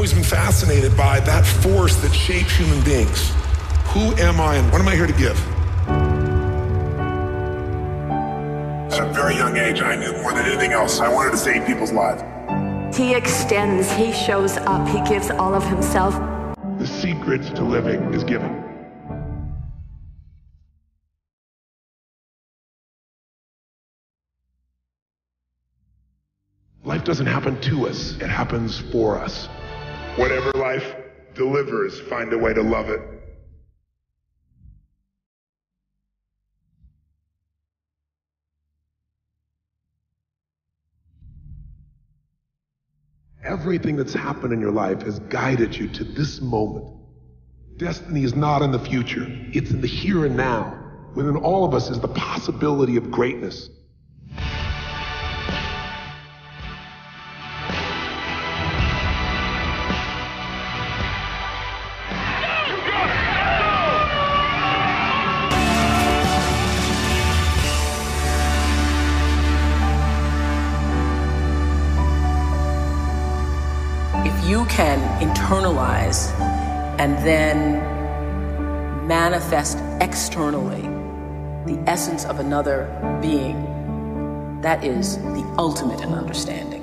always been fascinated by that force that shapes human beings. Who am I and what am I here to give? At a very young age, I knew more than anything else, I wanted to save people's lives. He extends, he shows up, he gives all of himself. The secret to living is giving. Life doesn't happen to us, it happens for us. Whatever life delivers, find a way to love it. Everything that's happened in your life has guided you to this moment. Destiny is not in the future, it's in the here and now. Within all of us is the possibility of greatness. You can internalize and then manifest externally the essence of another being, that is the ultimate in understanding.